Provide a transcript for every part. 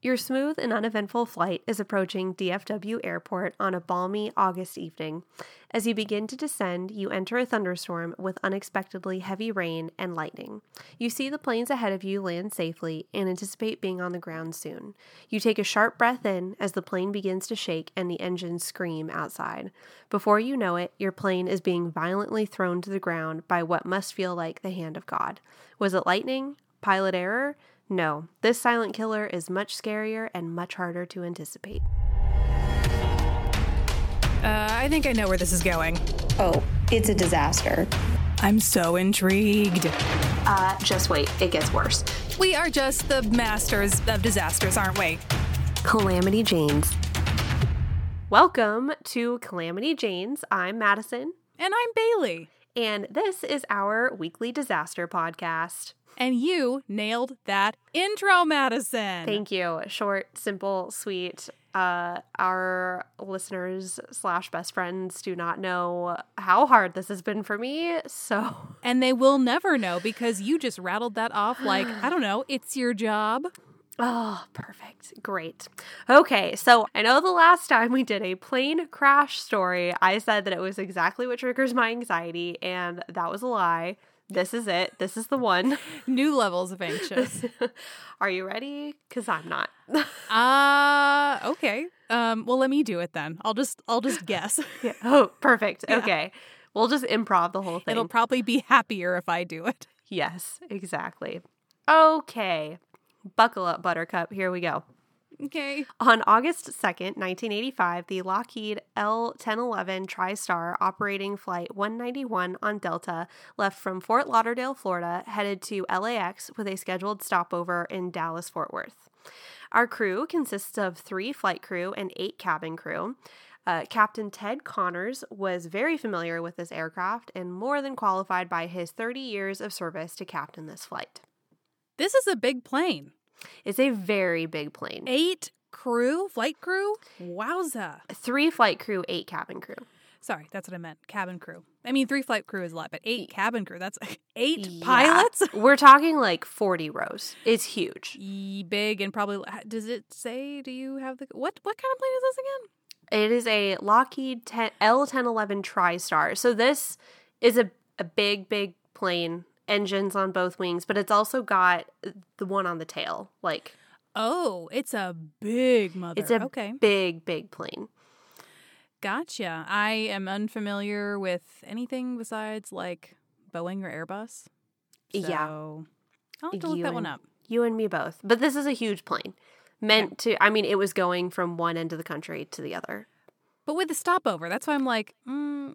Your smooth and uneventful flight is approaching DFW Airport on a balmy August evening. As you begin to descend, you enter a thunderstorm with unexpectedly heavy rain and lightning. You see the planes ahead of you land safely and anticipate being on the ground soon. You take a sharp breath in as the plane begins to shake and the engines scream outside. Before you know it, your plane is being violently thrown to the ground by what must feel like the hand of God. Was it lightning? Pilot error? No, this silent killer is much scarier and much harder to anticipate. Uh, I think I know where this is going. Oh, it's a disaster. I'm so intrigued. Uh, just wait, it gets worse. We are just the masters of disasters, aren't we? Calamity Janes. Welcome to Calamity Janes. I'm Madison, And I'm Bailey. and this is our weekly disaster podcast. And you nailed that intro, Madison. Thank you. Short, simple, sweet. Uh, our listeners slash best friends do not know how hard this has been for me. So, and they will never know because you just rattled that off like, I don't know, it's your job. oh, perfect. Great. Okay. So, I know the last time we did a plane crash story, I said that it was exactly what triggers my anxiety, and that was a lie. This is it. This is the one. New levels of anxious. Are you ready? Because I'm not. Uh, okay. Um, well, let me do it then. I'll just, I'll just guess. yeah. Oh, perfect. Okay. We'll just improv the whole thing. It'll probably be happier if I do it. Yes, exactly. Okay. Buckle up, Buttercup. Here we go. Okay. On August 2nd, 1985, the Lockheed L 1011 TriStar operating Flight 191 on Delta left from Fort Lauderdale, Florida, headed to LAX with a scheduled stopover in Dallas Fort Worth. Our crew consists of three flight crew and eight cabin crew. Uh, Captain Ted Connors was very familiar with this aircraft and more than qualified by his 30 years of service to captain this flight. This is a big plane. It's a very big plane. Eight crew, flight crew? Wowza. Three flight crew, eight cabin crew. Sorry, that's what I meant. Cabin crew. I mean, three flight crew is a lot, but eight cabin crew, that's eight Yeah. pilots? We're talking like 40 rows. It's huge. Ye- Big and probably does it say do you have the what what kind of plane is this again? It is a Lockheed 10, L1011 TriStar. So this is a, a big, big plane, engines on both wings, but it's also got the one on the tail. Like, Oh, it's a big mother. it's a okay. big, big plane. Gotcha. I am unfamiliar with anything besides like Boeing or Airbus. Yeah. I'll have to look You that one up. You and me both. But this is a huge plane. Meant to, I mean, it was going from one end of the country to the other. But with the stopover, that's why I'm like, mm,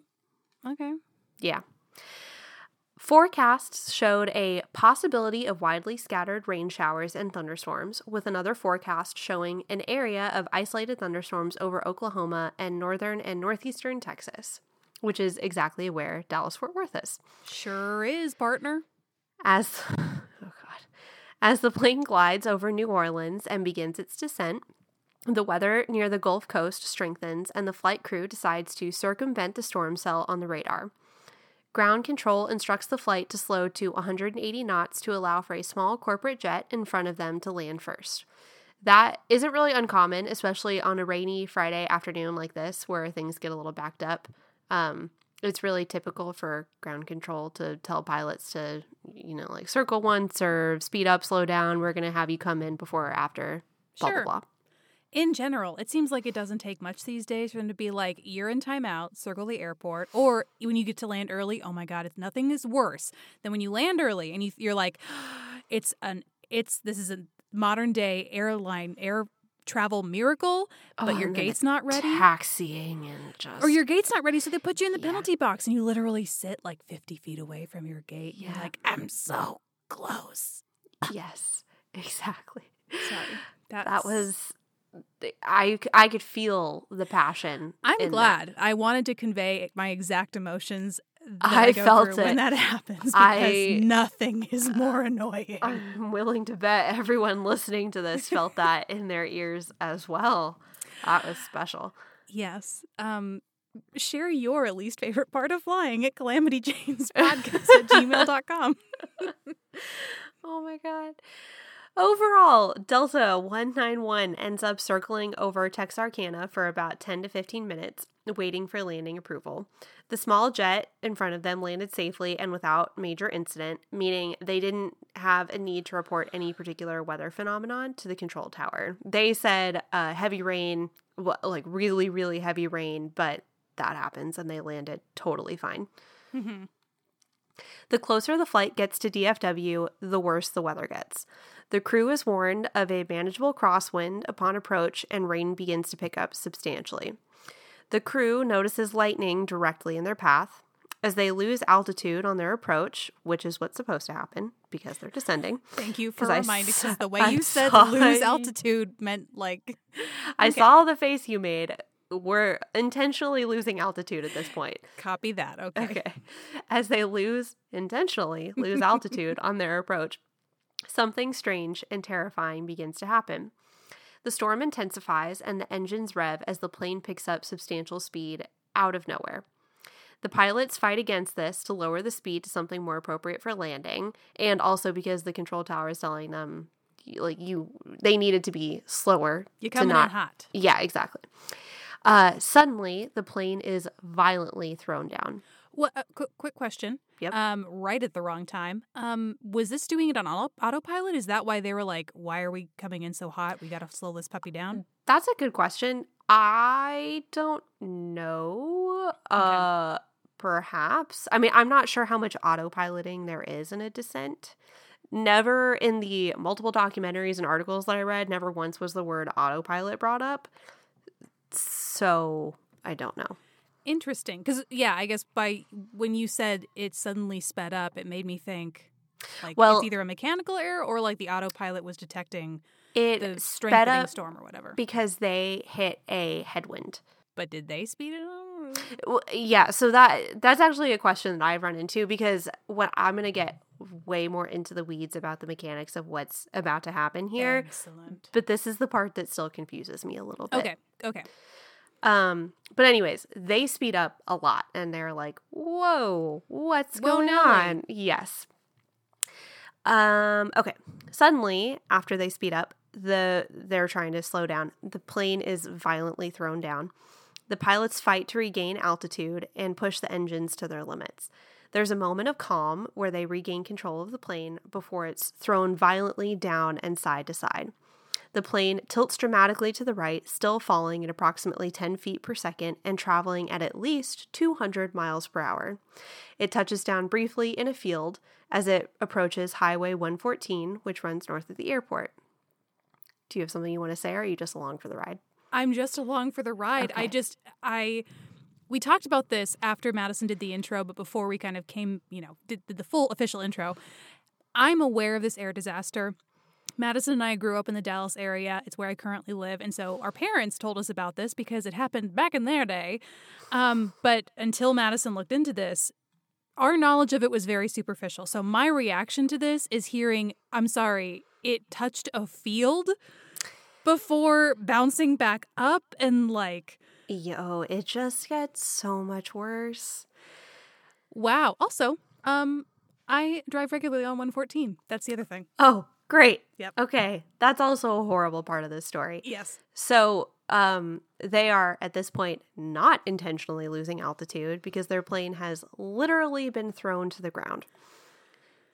okay. Yeah. Forecasts showed a possibility of widely scattered rain showers and thunderstorms, with another forecast showing an area of isolated thunderstorms over Oklahoma and northern and northeastern Texas, which is exactly where Dallas Fort Worth is. Sure is, partner. As oh god, as the plane glides over New Orleans and begins its descent, the weather near the Gulf Coast strengthens and the flight crew decides to circumvent the storm cell on the radar. Ground control instructs the flight to slow to 180 knots to allow for a small corporate jet in front of them to land first. That isn't really uncommon, especially on a rainy Friday afternoon like this where things get a little backed up. Um, it's really typical for ground control to tell pilots to, you know, like circle once or speed up, slow down. We're going to have you come in before or after, blah, Sure. blah, blah. In general, it seems like it doesn't take much these days for them to be like, you're in timeout, circle the airport, or when you get to land early, oh my god, it's nothing is worse than when you land early and you, you're like, it's an, it's this is a modern day airline air travel miracle, but Oh, your gate's not ready. Taxiing and just. or your gate's not ready, so they put you in the Yeah. penalty box and you literally sit like 50 feet away from your gate. You're Yeah. like, I'm so close. Yes, exactly. Sorry. That's, That was. I, I could feel the passion. I'm in that. glad. I wanted to convey my exact emotions. I I, felt it. when that happens because I- nothing is more annoying. I'm willing to bet everyone listening to this felt that in their ears as well. That was special. yes. Um, share your least favorite part of flying at calamityjanespodcast at gmail.com. Oh my god. Overall, Delta 191 ends up circling over Texarkana for about 10 to 15 minutes, waiting for landing approval. The small jet in front of them landed safely and without major incident, meaning they didn't have a need to report any particular weather phenomenon to the control tower. They said uh, heavy rain, like really, really heavy rain, but that happens and they landed totally fine. Mm-hmm. The closer the flight gets to DFW, the worse the weather gets. The crew is warned of a manageable crosswind upon approach, and rain begins to pick up substantially. The crew notices lightning directly in their path. As they lose altitude on their approach, which is what's supposed to happen because they're descending, Thank you for reminding s- because the way I you said lose it. altitude meant like I Okay. saw the face you made. We're intentionally losing altitude at this point. copy that. Okay. Okay. As they lose, intentionally lose altitude on their approach, something strange and terrifying begins to happen. The storm intensifies and the engines rev as the plane picks up substantial speed out of nowhere. The pilots fight against this to lower the speed to something more appropriate for landing, and also because the control tower is telling them, like you, they needed to be slower. You're to not in hot. yeah, exactly. Uh, suddenly, the plane is violently thrown down. What? Uh, quick, quick question. Yep. Um, right at the wrong time. Um, was this doing it on auto- autopilot? Is that why they were like, "Why are we coming in so hot? We got to slow this puppy down." That's a good question. I don't know. Uh, perhaps. I mean, I'm not sure how much autopiloting there is in a descent. Never in the multiple documentaries and articles that I read, never once was the word autopilot brought up. So I don't know. Interesting. Because yeah, I guess by when you said it suddenly sped up, it made me think like Well- it's either a mechanical error or like the autopilot was detecting It the strengthening up storm or whatever. because they hit a headwind. but did they speed it up? Well, yeah, so that that's actually a question that I've run into because what I'm gonna get way more into the weeds about the mechanics of what's about to happen here. Excellent. But this is the part that still confuses me a little bit. Okay. Okay. Um, but anyways, they speed up a lot and they're like, "Whoa, what's Whoa, going Nelly." on?" Yes. Um, okay. Suddenly, after they speed up, the they're trying to slow down. The plane is violently thrown down. The pilots fight to regain altitude and push the engines to their limits. There's a moment of calm where they regain control of the plane before it's thrown violently down and side to side. The plane tilts dramatically to the right, still falling at approximately 10 feet per second and traveling at at least 200 miles per hour. It touches down briefly in a field as it approaches Highway 114, which runs north of the airport. Do you have something you want to say, or are you just along for the ride? I'm just along for the ride. I just I we talked about this after Madison did the intro, but before we kind of came, you know, did, did the full official intro. I'm aware of this air disaster. Madison and I grew up in the Dallas area. It's where I currently live. And so our parents told us about this because it happened back in their day. Um, but until Madison looked into this, our knowledge of it was very superficial. So my reaction to this is hearing, I'm sorry, it touched a field before bouncing back up and like, Yo, it just gets so much worse. wow. Also, um, I drive regularly on 114. That's the other thing. Oh, great. Yep. Okay. That's also a horrible part of this story. Yes. So, um, they are at this point not intentionally losing altitude because their plane has literally been thrown to the ground.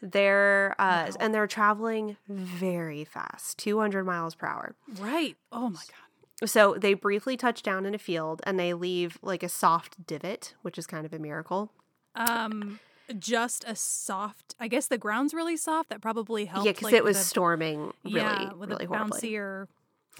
They're uh, Wow. and they're traveling very fast, 200 miles per hour. Right. Oh my god. So they briefly touch down in a field and they leave like a soft divot, which is kind of a miracle. Um, just a soft. I guess the ground's really soft. That probably helped. yeah, because like, it was a- storming really, yeah, with really a bouncier,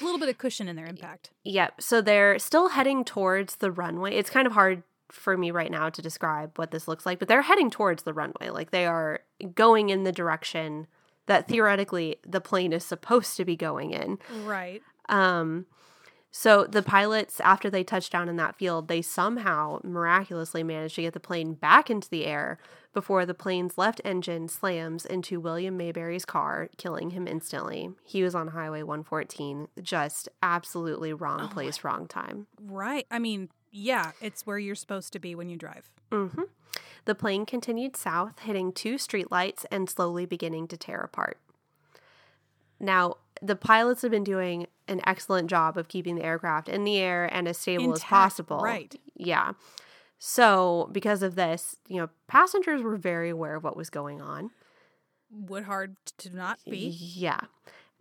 a little bit of cushion in their impact. Yep. So they're still heading towards the runway. It's kind of hard for me right now to describe what this looks like, but they're heading towards the runway. Like they are going in the direction that theoretically the plane is supposed to be going in. Right. Um so the pilots after they touch down in that field, they somehow miraculously manage to get the plane back into the air before the plane's left engine slams into William Mayberry's car, killing him instantly. He was on Highway 114, just absolutely wrong Oh place, wrong time. Right. I mean, yeah, it's where you're supposed to be when you drive. hmm The plane continued south, hitting two streetlights and slowly beginning to tear apart. Now, the pilots have been doing an excellent job of keeping the aircraft in the air and as stable as possible. right. Yeah. So, because of this, you know, passengers were very aware of what was going on. Would hard to not be. Yeah.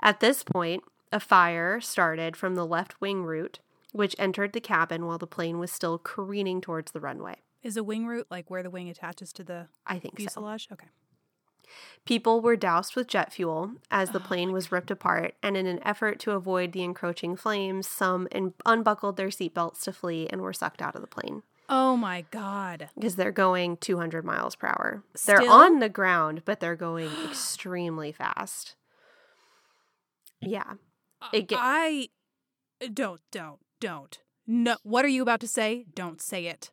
At this point, a fire started from the left wing root, which entered the cabin while the plane was still careening towards the runway. Is a wing root like where the wing attaches to the I think so. fuselage? Okay. People were doused with jet fuel as the oh plane was ripped apart, and in an effort to avoid the encroaching flames, some un- unbuckled their seatbelts to flee and were sucked out of the plane Oh my god. because they're going 200 miles per hour. They're on the ground, but they're going extremely fast. Yeah. Uh, it get- I don't don't don't. No, what are you about to say? Don't say it.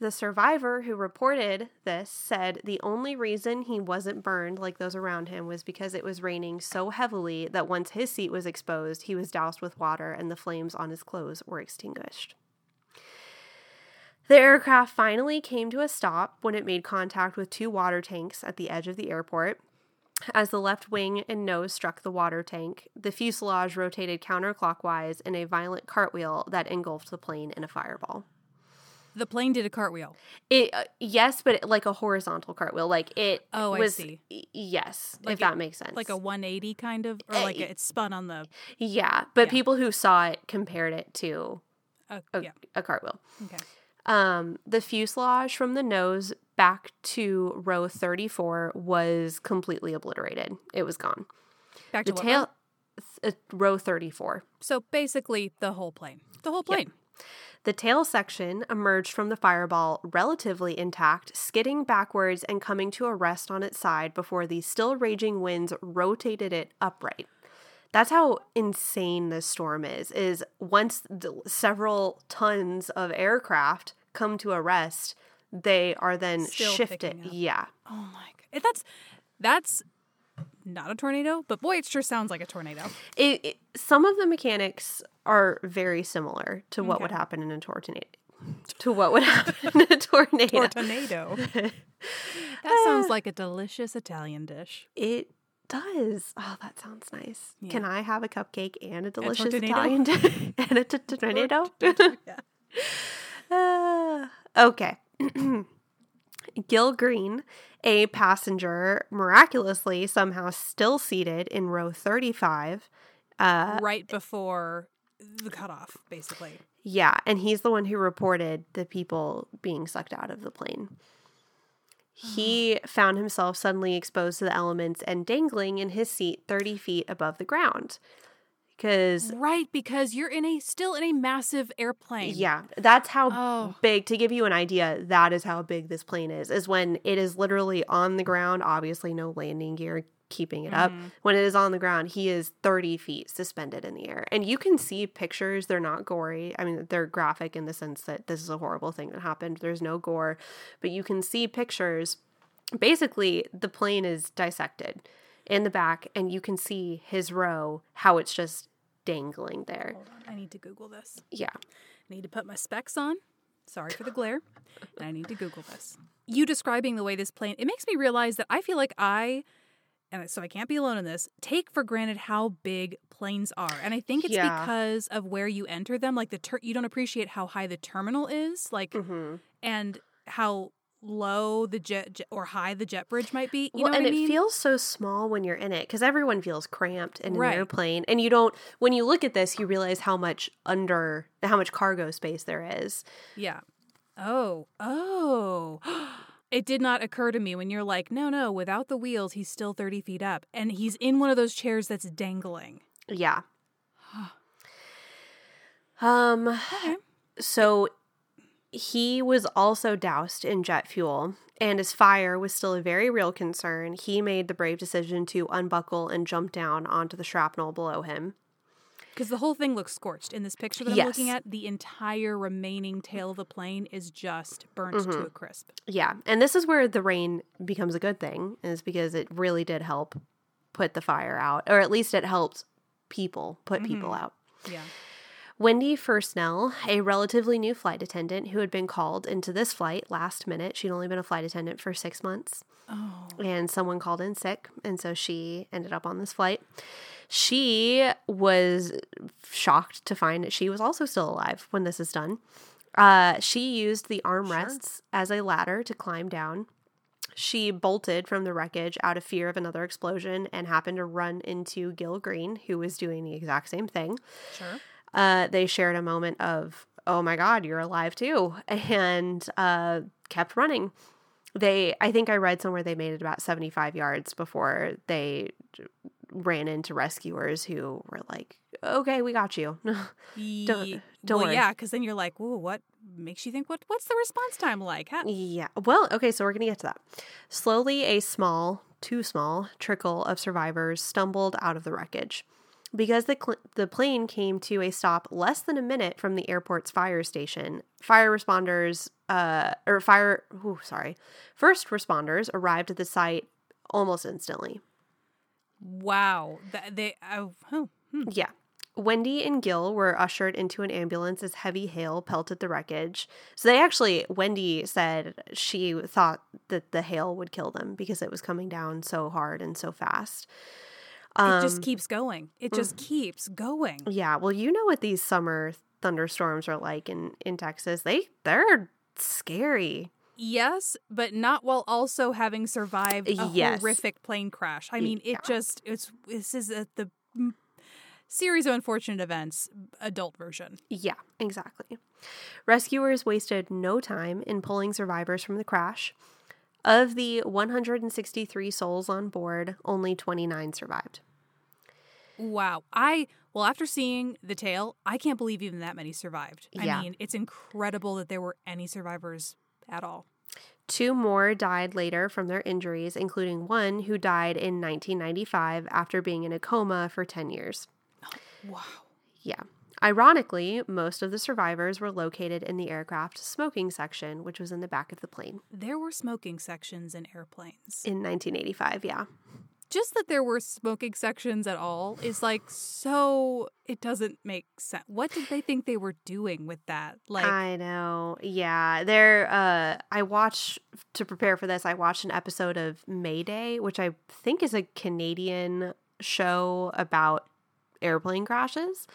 The survivor who reported this said the only reason he wasn't burned like those around him was because it was raining so heavily that once his seat was exposed, he was doused with water and the flames on his clothes were extinguished. The aircraft finally came to a stop when it made contact with two water tanks at the edge of the airport. As the left wing and nose struck the water tank, the fuselage rotated counterclockwise in a violent cartwheel that engulfed the plane in a fireball. The plane did a cartwheel. It uh, yes, but like a horizontal cartwheel, like it. Oh, I see. y- Yes, Like if it- that makes sense. Like a 180 kind of or Eh, like it spun on the yeah, but Yeah. people who saw it compared it to uh, a, yeah. a cartwheel. Okay. Um, the fuselage from the nose back to row thirty four was completely obliterated. It was gone. Back to The tail, row? th- uh, row thirty four. So basically the whole plane. The whole plane. The tail section emerged from the fireball relatively intact, skidding backwards and coming to a rest on its side before the still raging winds rotated it upright. That's how insane this storm is. Is once the, several tons of aircraft come to a rest, they are then Still shifted. Yeah. Oh my god. Eh, that's that's not a tornado, but boy, it sure sounds like a tornado. It, it- some of the mechanics are very similar to what would happen in a tornado. To what would happen in a tornado. Tornado. that sounds like a delicious Italian dish. It does. Oh, that sounds nice. Can I have a cupcake and a delicious tornado? Italian dish and a tornado? Yeah. Uh, okay. Gil Green, a passenger, miraculously somehow still seated in row 35. Uh, right before the cutoff, basically. yeah, and he's the one who reported the people being sucked out of the plane. He found himself suddenly exposed to the elements and dangling in his seat 30 feet above the ground. Because, Right, because you're in a still in a massive airplane. yeah, that's how Oh. big, to give you an idea, that is how big this plane is, is when it is literally on the ground, obviously no landing gear keeping it up. Mhm. When it is on the ground, he is 30 feet suspended in the air. And you can see pictures, they're not gory. I mean, they're graphic in the sense that this is a horrible thing that happened. There's no gore, but you can see pictures. Basically, the plane is dissected in the back, and you can see his row, how it's just dangling there. Hold on, I need to Google this. Yeah. I need to put my specs on. Sorry for the glare. and I need to Google this. You describing the way this plane, it makes me realize that I feel like I, and so I can't be alone in this, take for granted how big planes are. And I think it's Yeah. because of where you enter them. Like the, ter- you don't appreciate how high the terminal is, like, Mm-hmm. and how low the jet, jet or high the jet bridge might be. You well, know and what I mean? it feels so small when you're in it because everyone feels cramped in Right. an airplane, and you don't. When you look at this, you realize how much under, how much cargo space there is. Yeah. Oh, oh. It did not occur to me when you're like, no, no, without the wheels, he's still 30 feet up. And he's in one of those chairs that's dangling. Yeah. Um. Okay. So he was also doused in jet fuel, and as fire was still a very real concern, he made the brave decision to unbuckle and jump down onto the shrapnel below him. Because the whole thing looks scorched. In this picture that I'm looking at, the entire remaining tail of the plane is just burnt to mm-hmm. a crisp. Yeah, and this is where the rain becomes a good thing, is because it really did help put the fire out, or at least it helped people put people mm-hmm. out. Yeah. Wendy Fursnell, a relatively new flight attendant who had been called into this flight last minute, she'd only been a flight attendant for six months, Oh. and someone called in sick, and so she ended up on this flight. She was shocked to find that she was also still alive when this is done. Uh, she used the armrests as a ladder to climb down. She bolted from the wreckage out of fear of another explosion and happened to run into Gil Green, who was doing the exact same thing. Sure. Uh, they shared a moment of, oh my God, you're alive too, and uh, kept running. They, I think I read somewhere they made it about 75 yards before they ran into rescuers who were like, okay, we got you. Ye- don't well, worry. yeah, because then you're like, "Ooh, what makes you think? What What's the response time like?" Yeah. Well, okay, so we're going to get to that. Slowly, a small, too small trickle of survivors stumbled out of the wreckage. Because the, cl- the plane came to a stop less than a minute from the airport's fire station, fire responders, uh, or fire, ooh, sorry, first responders arrived at the site almost instantly. Wow. That they. Oh, oh, hmm. Yeah. Wendy and Gil were ushered into an ambulance as heavy hail pelted the wreckage. So they actually, Wendy said she thought that the hail would kill them because it was coming down so hard and so fast. it just Um, keeps going. It just keeps going. Yeah, well, you know what these summer thunderstorms are like in in Texas. They they're scary. Yes, but not while also having survived a Yes. horrific plane crash. I mean, Yeah. it just it's this is a, the series of unfortunate events adult version. Yeah, exactly. Rescuers wasted no time in pulling survivors from the crash. Of the 163 souls on board, only 29 survived. Wow. I well after seeing the tale, I can't believe even that many survived. Yeah. I mean, it's incredible that there were any survivors at all. Two more died later from their injuries, including one who died in 1995 after being in a coma for 10 years. Oh, wow. Yeah. Ironically, most of the survivors were located in the aircraft smoking section, which was in the back of the plane There were smoking sections in airplanes. in 1985. Yeah. Just that there were smoking sections at all is like so it doesn't make sense. What did they think they were doing with that? Like I know. Yeah. There uh I watched to prepare for this, I watched an episode of Mayday, which I think is a Canadian show about airplane crashes.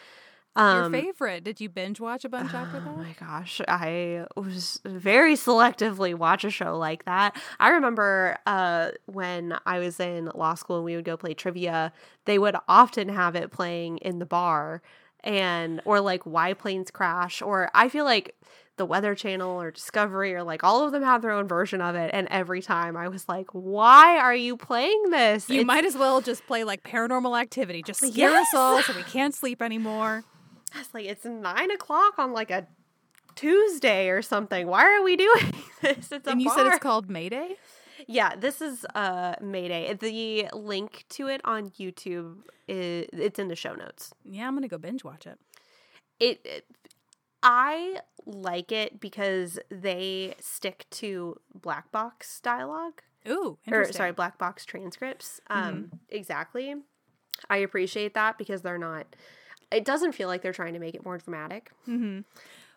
Your favorite. Did you binge watch a bunch after Oh that? my gosh, I was very selectively watch a show like that. I remember uh, when I was in law school and we would go play trivia, they would often have it playing in the bar and or like why planes crash or I feel like the Weather Channel or Discovery or like all of them have their own version of it and every time I was like, "Why are you playing this?" You It's- might as well just play like paranormal activity. Just scare us all so we can't sleep anymore. It's like it's nine o'clock on like a Tuesday or something. Why are we doing this? It's a and you said it's called Mayday? Yeah, this is uh Mayday. The link to it on YouTube is it's in the show notes. Yeah, I'm gonna go binge watch it. It, it I like it because they stick to black box dialogue Ooh, or sorry, black box transcripts. Um exactly. I appreciate that because they're not it doesn't feel like they're trying to make it more dramatic. hmm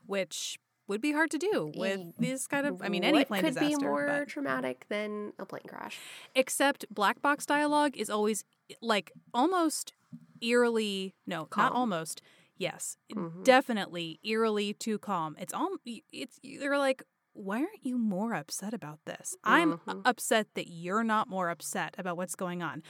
Which would be hard to do with this kind of. I mean, any What plane could disaster. be more but- traumatic than a plane crash. except black box dialogue is always like almost eerily. No, not almost. Yes, Mhm. definitely eerily too calm. It's all. It's you're like. Why aren't you more upset about this? I'm Mhm. upset that you're not more upset about what's going on.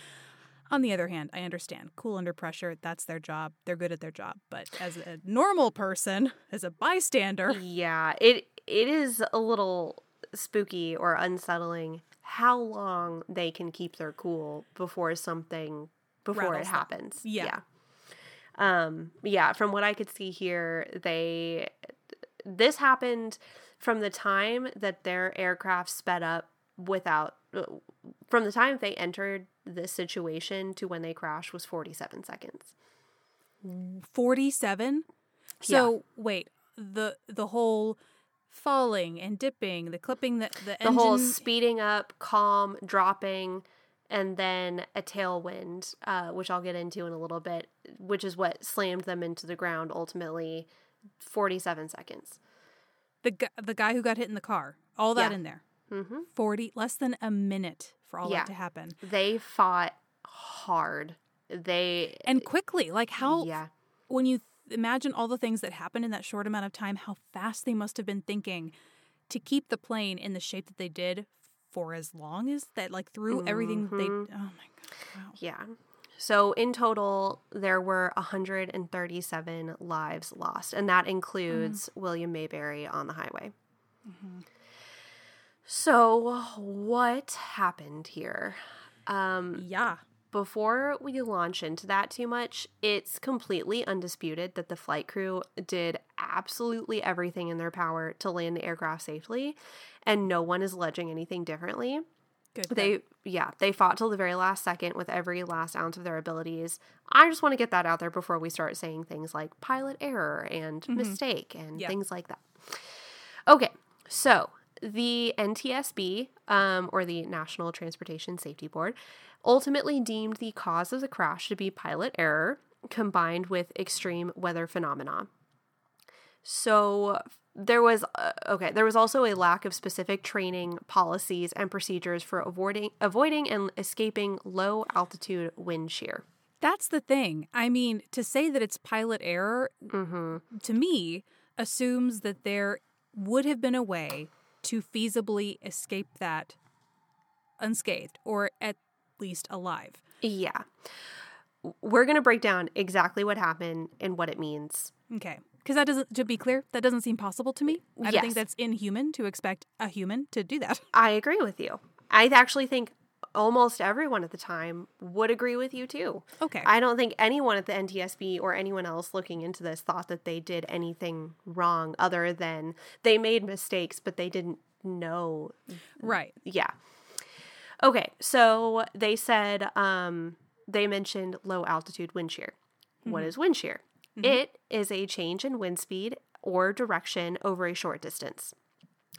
On the other hand, I understand. Cool under pressure, that's their job. They're good at their job. But as a normal person, as a bystander, Yeah, it it is a little spooky or unsettling how long they can keep their cool before something before it Rattles them. happens. Yeah. yeah. Um yeah, from what I could see here, they this happened from the time that their aircraft sped up without from the time they entered this situation to when they crashed was 47 seconds. 47 so wait the the whole falling and dipping the clipping the the, the engine whole speeding up, calm, dropping, and then a tailwind, uh, which I'll get into in a little bit, which is what slammed them into the ground ultimately. Forty-seven seconds. the gu- the guy who got hit in the car all that Yeah. in there hmm 40 less than a minute for all Yeah. that to happen They fought hard. they And quickly, like how yeah when you th- imagine all the things that happened in that short amount of time, how fast they must have been thinking to keep the plane in the shape that they did for as long as that, like through everything they. Oh Mhm. my god! Wow. Yeah. So in total, there were 137 lives lost, and that includes William Mayberry on the highway. So, what happened here? Um, Yeah. before we launch into that too much, it's completely undisputed that the flight crew did absolutely everything in their power to land the aircraft safely, and no one is alleging anything differently. Good. They, yeah, they fought till the very last second with every last ounce of their abilities. I just want to get that out there before we start saying things like pilot error and mistake and Yeah. things like that. Okay, so the NTSB, um, or the National Transportation Safety Board, ultimately deemed the cause of the crash to be pilot error combined with extreme weather phenomena. So there was uh, okay, there was also a lack of specific training policies and procedures for avoiding avoiding and escaping low altitude wind shear. That's the thing. I mean, to say that it's pilot error Mm-hmm. to me assumes that there would have been a way to feasibly escape that unscathed or at least alive. Yeah. We're going to break down exactly what happened and what it means. Okay. Because that doesn't, to be clear, that doesn't seem possible to me. I don't think that's inhuman to expect a human to do that. I agree with you. I actually think almost everyone at the time would agree with you too. Okay. I don't think anyone at the NTSB or anyone else looking into this thought that they did anything wrong other than they made mistakes, but they didn't know. right. Yeah. Okay, so they said um, they mentioned low altitude wind shear. What is wind shear? It is a change in wind speed or direction over a short distance.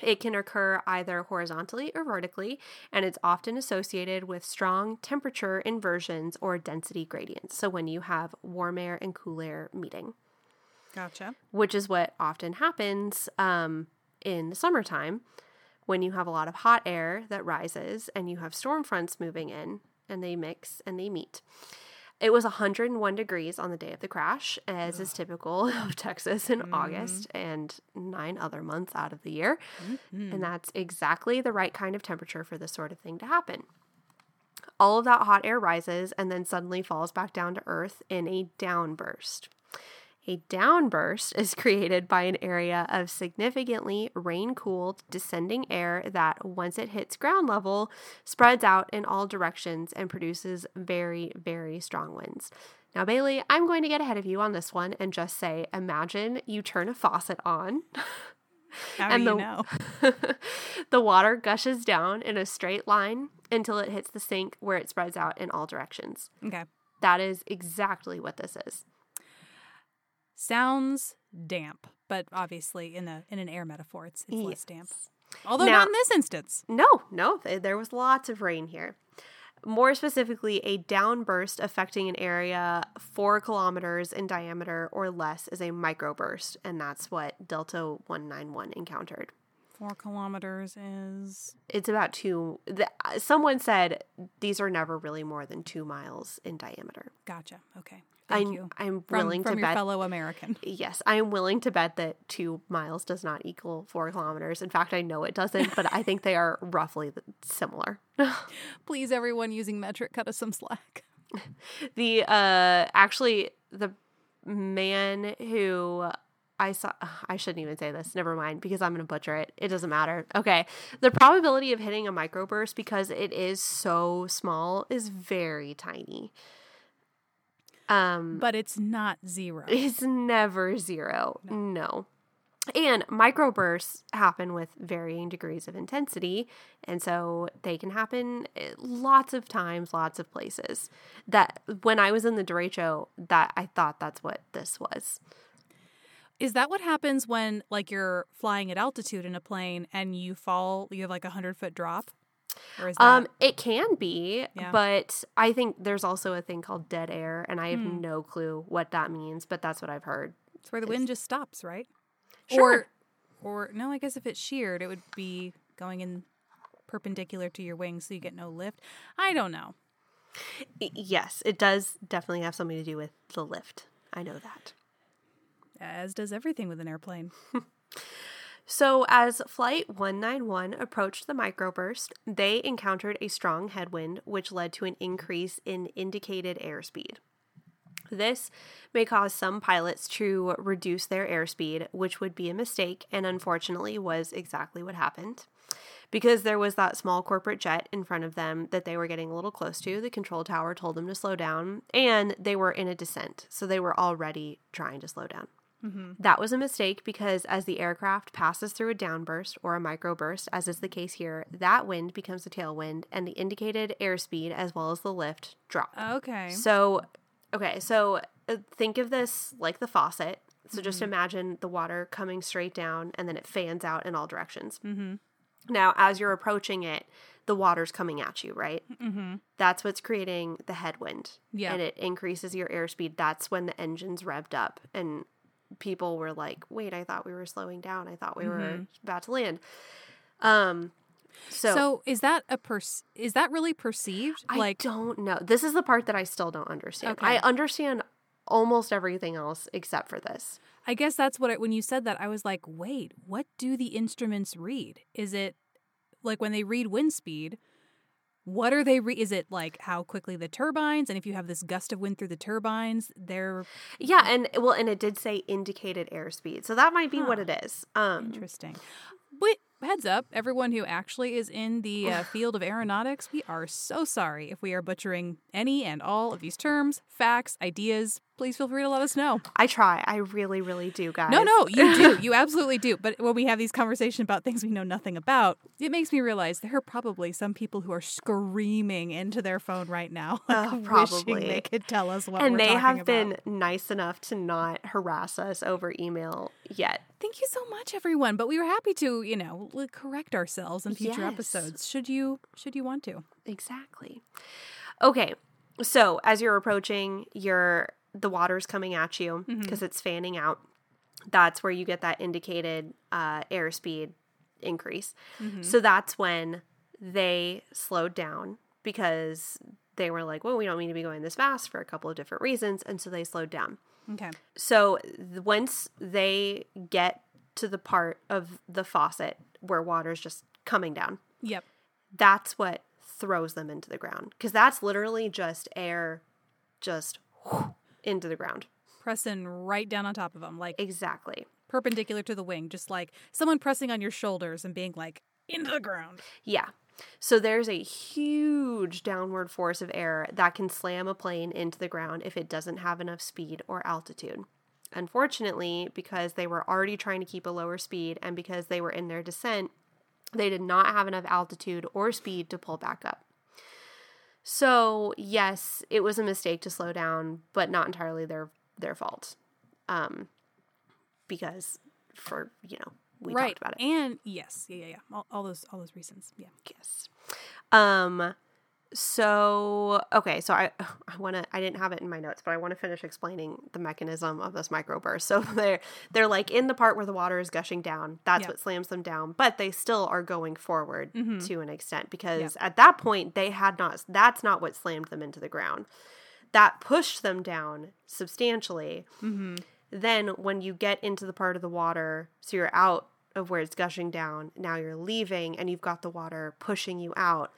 It can occur either horizontally or vertically, and it's often associated with strong temperature inversions or density gradients. So, when you have warm air and cool air meeting, Gotcha. which is what often happens um, in the summertime when you have a lot of hot air that rises and you have storm fronts moving in and they mix and they meet. It was 101 degrees on the day of the crash, as is typical of Texas in mm-hmm. August and nine other months out of the year. And mm-hmm. that's exactly the right kind of temperature for this sort of thing to happen. All of that hot air rises and then suddenly falls back down to earth in a downburst. A downburst is created by an area of significantly rain cooled descending air that, once it hits ground level, spreads out in all directions and produces very, very strong winds. Now, Bailey, I'm going to get ahead of you on this one and just say imagine you turn a faucet on. How And do you the- know? the water gushes down in a straight line until it hits the sink where it spreads out in all directions. Okay. That is exactly what this is. Sounds damp, but obviously in a in an air metaphor, it's, it's less damp. Although Now- not in this instance. No, no, there was lots of rain here. More specifically, a downburst affecting an area four kilometers in diameter or less is a microburst, and that's what Delta 191 encountered. Four kilometers is It's about two. The, someone said these are never really more than two miles in diameter. gotcha. Okay. Thank I'm, you. I'm From, willing from to your bet. fellow American. Yes, I am willing to bet that two miles does not equal four kilometers. In fact, I know it doesn't, but I think they are roughly similar. Please, everyone using metric, cut us some slack. the uh actually the man who I saw I shouldn't even say this. Never mind because I'm going to butcher it. It doesn't matter. Okay. The probability of hitting a microburst because it is so small is very tiny. Um But it's not zero. it's never zero. No. And microbursts happen with varying degrees of intensity. And so they can happen eh, lots of times, lots of places. That when I was in the derecho, that I thought that's what this was. Is that what happens when like you're flying at altitude in a plane and you fall? You have like a hundred foot drop, or is that Um, it can be, Yeah. but I think there's also a thing called dead air, and I have Hmm. no clue what that means, but that's what I've heard. it's where the wind just stops, right? Sure. Or, or no, I guess if it's sheared, it would be going in perpendicular to your wings, so you get no lift. I don't know. Yes, it does definitely have something to do with the lift. I know that. As does everything with an airplane. So, as Flight 191 approached the microburst, they encountered a strong headwind, which led to an increase in indicated airspeed. This may cause some pilots to reduce their airspeed, which would be a mistake, and unfortunately was exactly what happened. Because there was that small corporate jet in front of them that they were getting a little close to, the control tower told them to slow down, and they were in a descent, so they were already trying to slow down. That was a mistake because as the aircraft passes through a downburst or a microburst, as is the case here, that wind becomes a tailwind and the indicated airspeed as well as the lift drop. Okay. So, okay, so uh, think of this like the faucet. So just imagine the water coming straight down and then it fans out in all directions. Mm-hmm. Now, as you're approaching it, the water's coming at you, right? Mm-hmm. That's what's creating the headwind. Yeah. And it increases your airspeed. That's when the engine's revved up. And people were like, wait, I thought we were slowing down. I thought we were about to land. Um, so, So, is that a per- is that really perceived? I like don't know. This is the part that I still don't understand. Okay. I understand almost everything else except for this. I guess that's what it, when you said that I was like, wait, what do the instruments read? Is it like when they read wind speed? What are they? Re- is it like how quickly the turbines? And if you have this gust of wind through the turbines, they're Yeah, and well, and it did say indicated airspeed, so that might be what it is. Um, interesting. Wait, heads up, everyone who actually is in the uh, field of aeronautics, we are so sorry if we are butchering any and all of these terms, facts, ideas. Please feel free to let us know. I try. I really, really do, guys. No, no, you do. You absolutely do. But when we have these conversations about things we know nothing about, it makes me realize there are probably some people who are screaming into their phone right now, like, wishing probably. they could tell us what and we're talking about. And they have about. been nice enough to not harass us over email yet. Thank you so much, everyone. But we were happy to, you know, correct ourselves in future Yes. episodes. Should you? Should you want to? Exactly. Okay. So as you're approaching, your the water's coming at you because it's fanning out. That's where you get that indicated uh, airspeed increase. So that's when they slowed down because they were like, well, we don't need to be going this fast for a couple of different reasons. And so they slowed down. Okay. So once they get to the part of the faucet where water's just coming down, Yep. that's what throws them into the ground because that's literally just air just into the ground. Pressing right down on top of them, like Exactly. perpendicular to the wing, just like someone pressing on your shoulders and being like into the ground. Yeah. So there's a huge downward force of air that can slam a plane into the ground if it doesn't have enough speed or altitude. Unfortunately, because they were already trying to keep a lower speed and because they were in their descent, they did not have enough altitude or speed to pull back up. So, yes, it was a mistake to slow down, but not entirely their their fault. Um because for, you know, we right. talked about it. And yes, yeah, yeah, yeah. All, all those, all those reasons. Yeah. Yes. Um so okay, so I I want to I didn't have it in my notes, but I want to finish explaining the mechanism of this microburst. So they're they're like in the part where the water is gushing down. That's Yeah. what slams them down, but they still are going forward Mhm. to an extent because Yeah. at that point they had not that's not what slammed them into the ground. That pushed them down substantially. Mm-hmm. Then when you get into the part of the water, so you're out of where it's gushing down, now you're leaving and you've got the water pushing you out.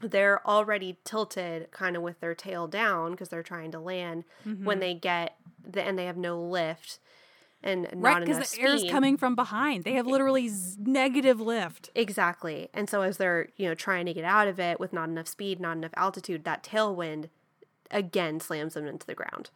They're already tilted kind of with their tail down because they're trying to land Mm-hmm. when they get the and they have no lift and Right, because the air is coming from behind. They have literally z- negative lift. Exactly. And so as they're, you know, trying to get out of it with not enough speed, not enough altitude, that tailwind again slams them into the ground.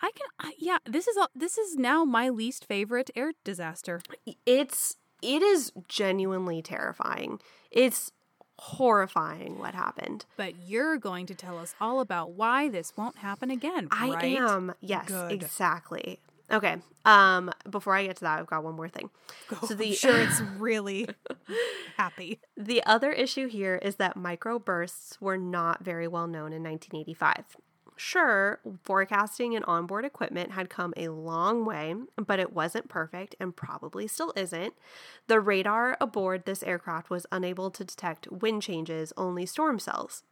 I can, I, yeah. This is all, this is now my least favorite air disaster. It's it is genuinely terrifying. It's horrifying what happened. But you're going to tell us all about why this won't happen again. I am. Yes, Good. exactly. Okay. Um before I get to that, I've got one more thing. Go. So I'm the sure it's really happy. The other issue here is that microbursts were not very well known in 1985. Sure, forecasting and onboard equipment had come a long way, but it wasn't perfect and probably still isn't. The radar aboard this aircraft was unable to detect wind changes, only storm cells.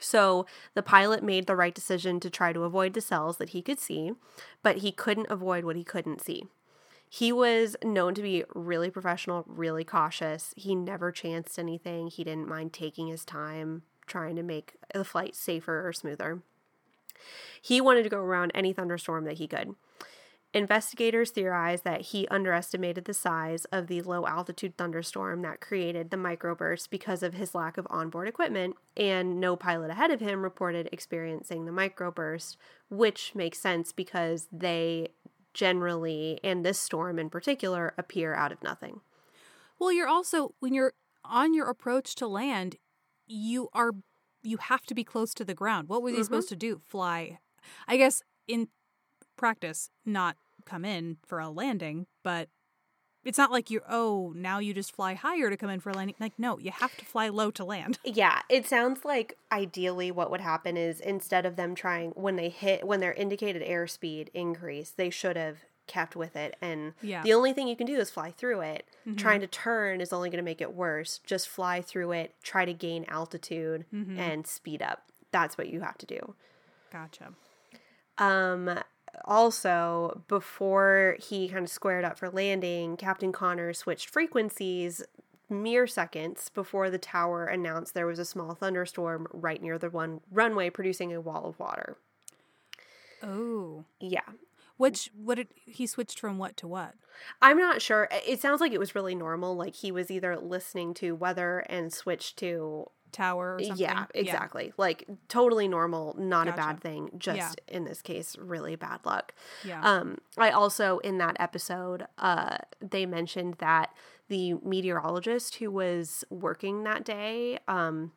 So the pilot made the right decision to try to avoid the cells that he could see, but he couldn't avoid what he couldn't see. He was known to be really professional, really cautious. He never chanced anything. He didn't mind taking his time trying to make the flight safer or smoother. He wanted to go around any thunderstorm that he could. Investigators theorize that he underestimated the size of the low altitude thunderstorm that created the microburst because of his lack of onboard equipment, and no pilot ahead of him reported experiencing the microburst, which makes sense because they generally, and this storm in particular, appear out of nothing. Well, you're also when you're on your approach to land, you are you have to be close to the ground. What was he Mhm. supposed to do? Fly? I guess in practice, not come in for a landing, but it's not like you're oh now you just fly higher to come in for a landing. Like no, you have to fly low to land. Yeah, it sounds like ideally what would happen is instead of them trying when they hit when their indicated airspeed increase, they should have kept with it and Yeah. the only thing you can do is fly through it. Mhm. Trying to turn is only going to make it worse. Just fly through it, try to gain altitude Mhm. and speed up. That's what you have to do. Gotcha. Um also before he kind of squared up for landing, Captain Connor switched frequencies mere seconds before the tower announced there was a small thunderstorm right near the one runway producing a wall of water. Oh, Yeah. Which what did he switched from what to what? I'm not sure. It sounds like it was really normal like he was either listening to weather and switched to Tower or something? Yeah, exactly. Like totally normal, not a bad thing. Just in this case, really bad luck. Yeah. Um, I also in that episode, uh, they mentioned that the meteorologist who was working that day, um,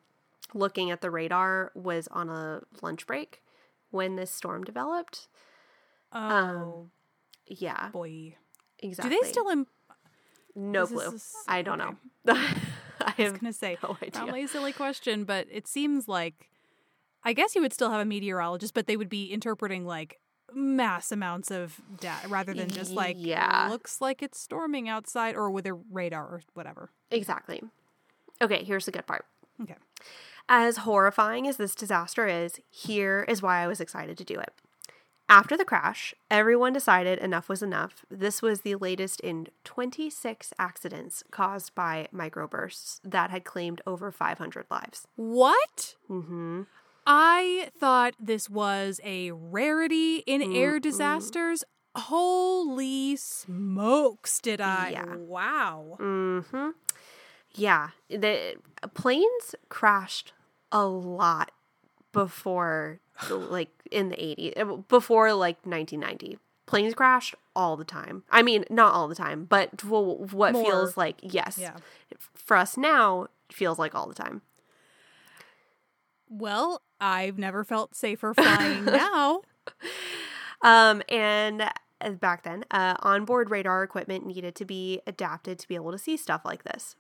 looking at the radar, was on a lunch break when this storm developed. Oh Yeah, boy. um, exactly. Do they still? Im- No Is this clue. I don't okay. know. I I was gonna say no idea. probably a silly question, but it seems like I guess you would still have a meteorologist, but they would be interpreting like mass amounts of data rather than just like Yeah. looks like it's storming outside or with a radar or whatever. Exactly. Okay, here's the good part. Okay. As horrifying as this disaster is, here is why I was excited to do it. After the crash, everyone decided enough was enough. This was the latest in 26 accidents caused by microbursts that had claimed over 500 lives. What? Mm-hmm. I thought this was a rarity in air disasters. Holy smokes, did I? Yeah. Wow. Mm-hmm. Yeah, the planes crashed a lot before, like in the 80s, before like 1990. Planes crashed all the time. I mean, not all the time, but what More. feels like yes. Yeah. For us now, feels like all the time. Well, I've never felt safer flying now. Um, and uh, back then, uh, onboard radar equipment needed to be adapted to be able to see stuff like this.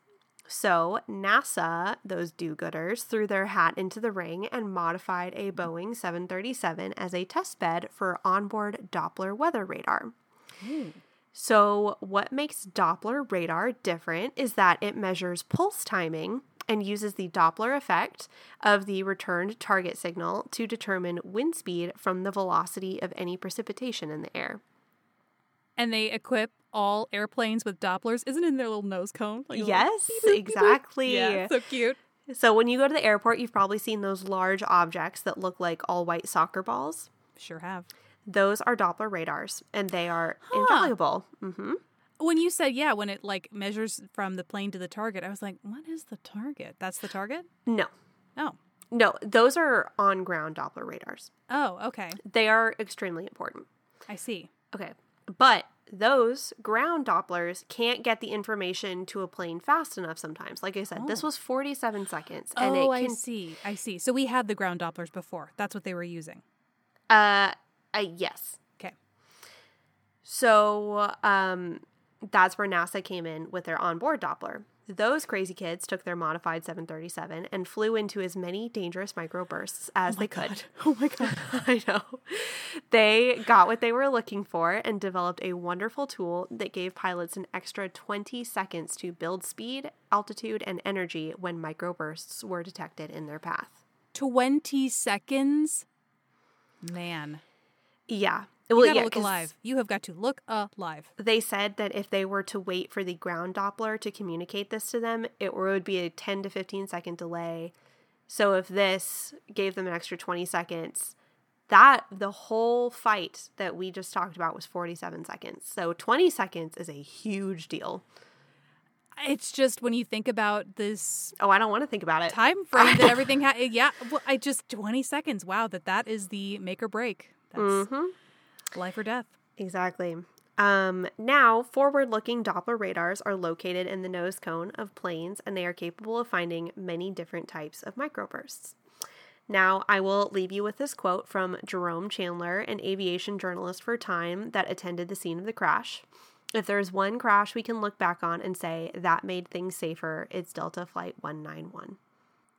So NASA, those do-gooders, threw their hat into the ring and modified a Boeing 737 as a test bed for onboard Doppler weather radar. Hmm. So, what makes Doppler radar different is that it measures pulse timing and uses the Doppler effect of the returned target signal to determine wind speed from the velocity of any precipitation in the air. and they equip all airplanes with Dopplers. Isn't in their little nose cone? Like Yes, beep, beep, beep, beep? exactly. Yeah, so cute. So, when you go to the airport, you've probably seen those large objects that look like all white soccer balls. Sure have. Those are Doppler radars, and they are Huh. invaluable. hmm When you said yeah, when it like measures from the plane to the target, I was like, what is the target? That's the target? No, Oh. no, those are on ground Doppler radars. Oh, okay. They are extremely important. I see. Okay. But those ground Dopplers can't get the information to a plane fast enough sometimes. Like I said, this Oh. was 47 seconds. And oh, it I can, see. I see. So we had the ground Dopplers before. That's what they were using. Uh, uh, yes. Okay. So um, that's where NASA came in with their onboard Doppler. Those crazy kids took their modified 737 and flew into as many dangerous microbursts as oh they could. Oh my god. I know. They got what they were looking for and developed a wonderful tool that gave pilots an extra 20 seconds to build speed, altitude, and energy when microbursts were detected in their path. 20 seconds? Man. Yeah. You Well, gotta yeah, look alive. You have got to look alive. They said that if they were to wait for the ground Doppler to communicate this to them, it would be a 10 to 15 second delay. So if this gave them an extra 20 seconds, that the whole fight that we just talked about was 47 seconds. So 20 seconds is a huge deal. It's just when you think about this Oh, I don't want to think about it. time frame that everything had. Yeah, well, I just 20 seconds. Wow, that that is the make or break. That's Mhm. Life or death. Exactly. Um, now, forward looking Doppler radars are located in the nose cone of planes and they are capable of finding many different types of microbursts. Now, I will leave you with this quote from Jerome Chandler, an aviation journalist for Time that attended the scene of the crash. If there's one crash we can look back on and say that made things safer, it's Delta Flight 191.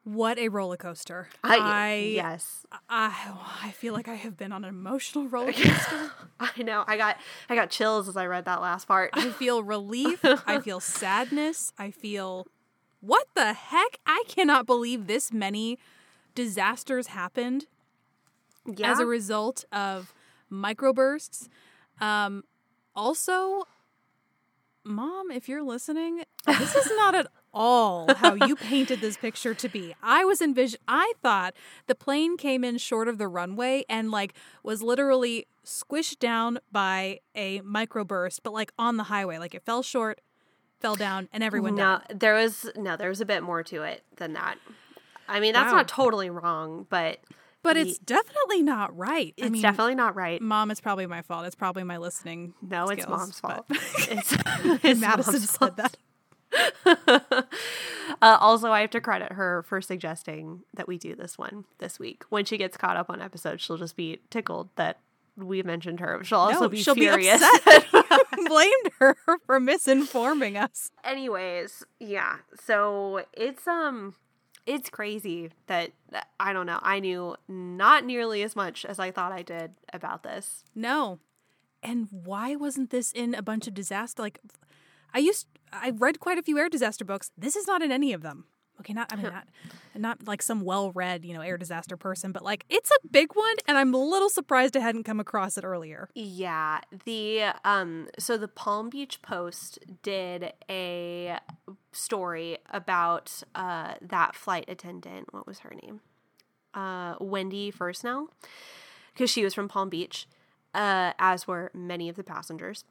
What a roller coaster. I, yes. I, I feel like I have been on an emotional roller coaster. I know. I got I got chills as I read that last part. I feel relief. I feel sadness. I feel what the heck? I cannot believe this many disasters happened yeah. as a result of microbursts. Um, also, mom, if you're listening, this is not at all how you painted this picture to be. I was envision. I thought the plane came in short of the runway and like was literally squished down by a microburst, but like on the highway, like it fell short, fell down, and everyone no, died. there was no, there was a bit more to it than that. I mean, that's Wow. not totally wrong, but But it's definitely not right. it's I mean, definitely not right. Mom, it's probably my fault. It's probably my listening. No, it's mom's fault. it's, it's Madison mom's said fault. that. uh, also, I have to credit her for suggesting that we do this one this week. When she gets caught up on episodes, she'll just be tickled that we mentioned her. She'll also no, be she'll furious. be upset. that we blamed her for misinforming us. Anyways, yeah. So it's um it's crazy that that- I don't know. I knew not nearly as much as I thought I did about this. No. And why wasn't this in a bunch of disaster? Like, I used, I read quite a few air disaster books. This is not in any of them. Okay, not, I mean, not, not like some well read, you know, air disaster person, but like it's a big one. And I'm a little surprised I hadn't come across it earlier. Yeah, the um so the Palm Beach Post did a story about uh that flight attendant. What was her name? Uh Wendy Firstnell because she was from Palm Beach, uh as were many of the passengers.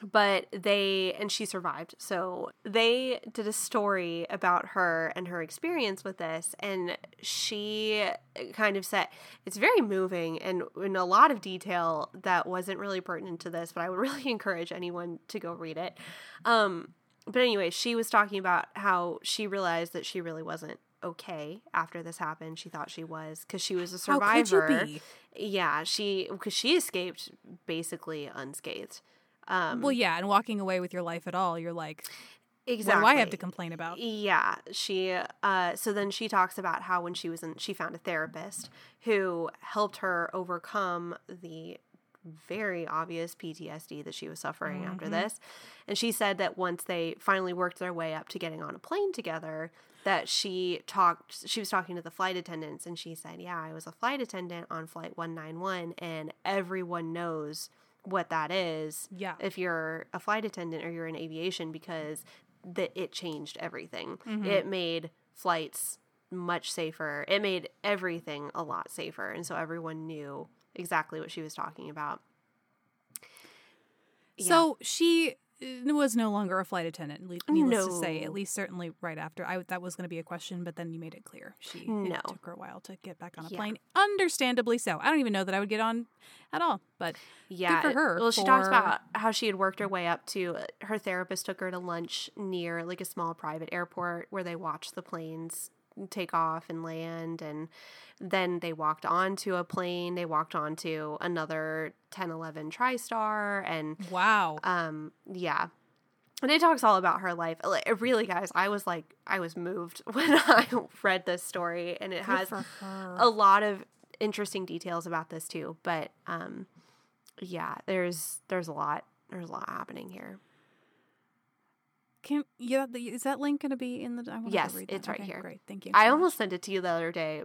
But they and she survived. So they did a story about her and her experience with this and she kind of said it's very moving and in a lot of detail that wasn't really pertinent to this, but I would really encourage anyone to go read it. Um, but anyway, she was talking about how she realized that she really wasn't okay after this happened. She thought she was because she was a How survivor. could you be? Yeah, she because she escaped basically unscathed. Um, Well, yeah, and walking away with your life at all, you're like, exactly. what do I have to complain about? Yeah, she. Uh, so then she talks about how when she was in, she found a therapist who helped her overcome the very obvious PTSD that she was suffering after Mm-hmm. this, and she said that once they finally worked their way up to getting on a plane together, that she talked. She was talking to the flight attendants, and she said, "Yeah, I was a flight attendant on flight one nine one, and everyone knows." What that is Yeah. if you're a flight attendant or you're in aviation because that it changed everything. Mm-hmm. It made flights much safer. It made everything a lot safer, and so everyone knew exactly what she was talking about. Yeah. So she was no longer a flight attendant. le- Needless to say, at least certainly right after. I that was going to be a question, but then you made it clear. She No. it took her a while to get back on a Yeah. plane. Understandably so. I don't even know that I would get on at all. But Yeah, for her Well, she talks about how she had worked her way up to uh, her therapist took her to lunch near like a small private airport where they watched the planes take off and land and then they walked onto a plane they walked onto another 1011 TriStar and wow, um yeah and it talks all about her life. Like, really, guys, I was like, I was moved when I read this story, and it has a lot of interesting details about this too. But um, yeah, there's there's a lot there's a lot happening here. Can yeah? Is that link going to be in the? I Yes, read it's right Okay, here. Great, thank you. I so almost much. sent it to you the other day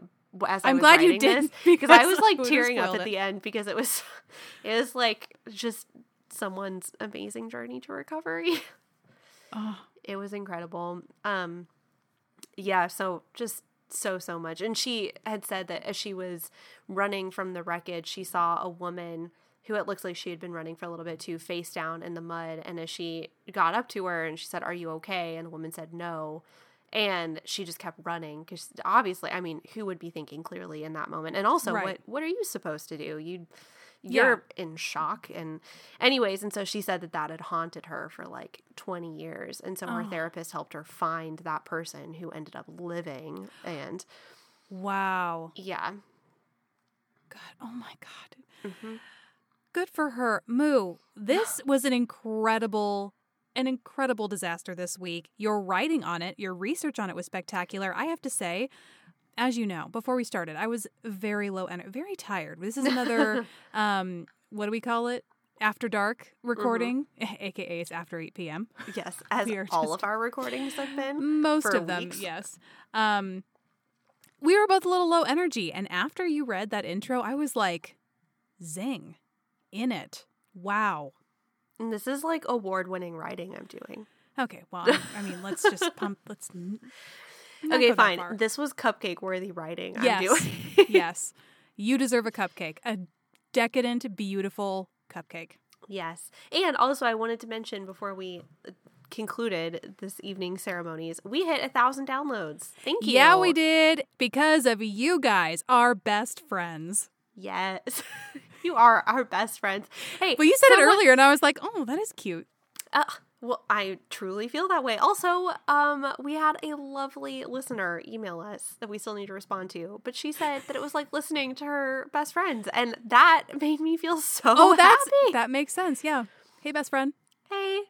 as I I'm glad you did this, because I was like tearing up at it. the end because it was it was like just someone's amazing journey to recovery. Oh, it was incredible. Um yeah, so just so so much. And she had said that as she was running from the wreckage, she saw a woman who it looks like she had been running for a little bit too, face down in the mud. And as she got up to her and she said, "Are you okay?" and the woman said, "No." And she just kept running because obviously, I mean, who would be thinking clearly in that moment? And also, Right. what what are you supposed to do? You you're in shock and anyways and so she said that that had haunted her for like 20 years and so her Oh. therapist helped her find that person who ended up living and wow. yeah God. Oh my God. Mhm. Good for her. Moo, this was an incredible, an incredible disaster this week. Your writing on it, your research on it was spectacular. I have to say, as you know, before we started, I was very low and very tired. This is another, um, what do we call it? After dark recording, aka it's after 8 p.m. yes as We are all just- of our recordings have been Most of them, weeks. yes. Um, we were both a little low energy, and after you read that intro, I was like, "Zing, in it! Wow." and this is like award-winning writing i'm doing Okay, well, I, mean, let's just pump. Let's okay fine this was cupcake worthy writing i'm Yes. doing yes, you deserve a cupcake, a decadent, beautiful cupcake. Yes. And also, I wanted to mention before we uh, concluded this evening's ceremonies, we hit a thousand downloads. Thank you. Yeah, we did because of you guys, our best friends. Yes. you are our best friends. Hey, Well, you said it earlier, and I was like, "Oh, that is cute." Uh, well, I truly feel that way. Also, um, we had a lovely listener email us that we still need to respond to, but she said that it was like listening to her best friends, and that made me feel so Oh, that's happy. that makes sense. Yeah. Hey, best friend. Hey.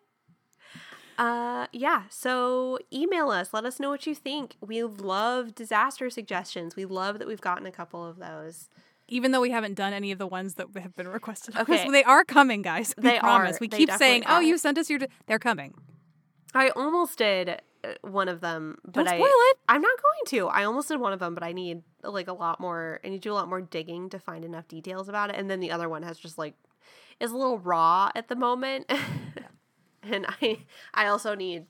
Uh yeah, so email us. Let us know what you think. We love disaster suggestions. We love that we've gotten a couple of those. Even though we haven't done any of the ones that have been requested. Okay. they are coming, guys. We They promise. are. We They keep saying, definitely "Oh, you sent us your." d-" They're coming. I almost did uh, one of them, but Don't I spoil it. I'm not going to. I almost did one of them, but I need like a lot more. I need to do a lot more digging to find enough details about it. And then the other one has just like is a little raw at the moment, and I I also need.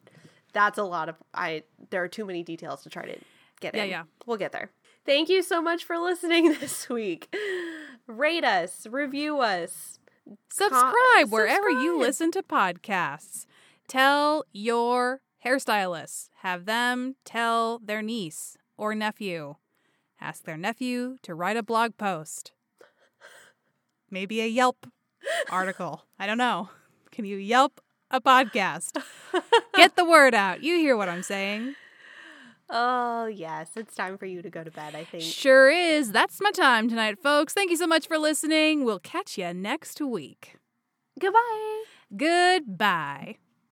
That's a lot of I. There are too many details to try to get Yeah, in. yeah. We'll get there. Thank you so much for listening this week. Rate us, review us. Subscribe wherever you listen to podcasts. Tell your hairstylists. Have them tell their niece or nephew. Ask their nephew to write a blog post. Maybe a Yelp article. I don't know. Can you Yelp a podcast? Get the word out. You hear what I'm saying. Oh yes, it's time for you to go to bed. I think. Sure is. That's my time tonight, folks. Thank you so much for listening. We'll catch you next week. Goodbye. Goodbye.